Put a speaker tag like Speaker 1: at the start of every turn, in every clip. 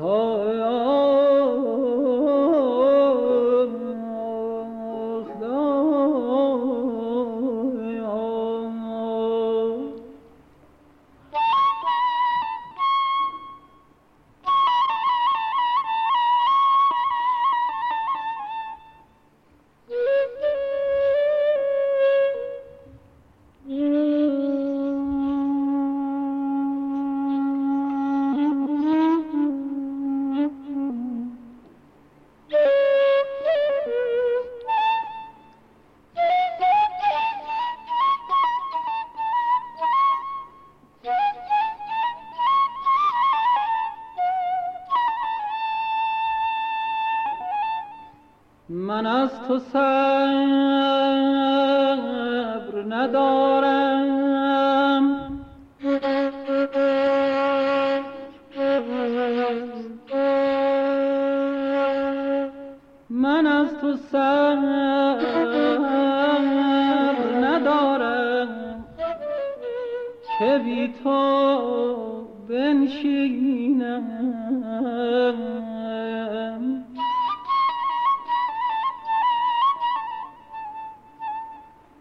Speaker 1: हो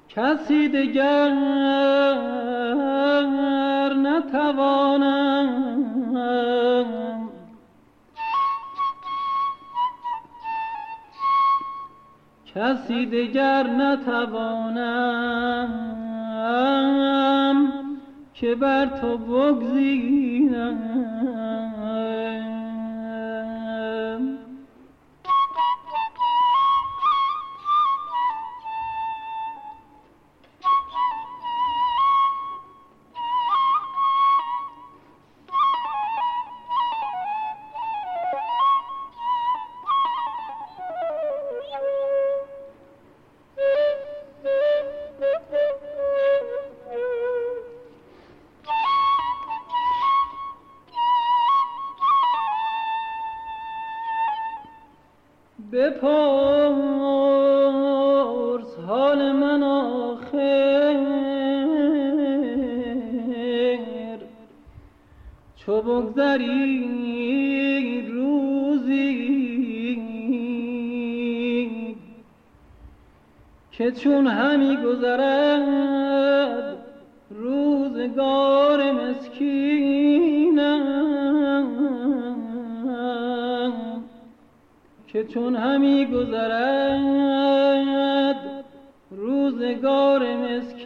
Speaker 1: کسی دگر نتوانم. کسی دگر نتوانم که بر تو بگزینم. چون همی گذرد. روزگار مسکینم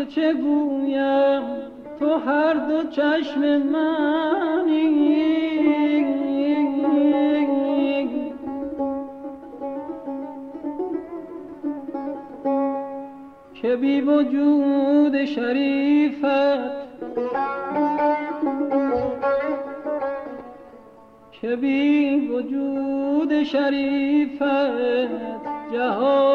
Speaker 1: که چه گویم؟ تو هر دو چشم منی. که بی وجود شریفت. که بی وجود شریفت. جهان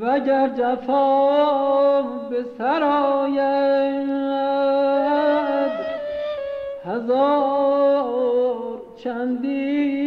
Speaker 1: وگر جفا به سر آید هزار چندینم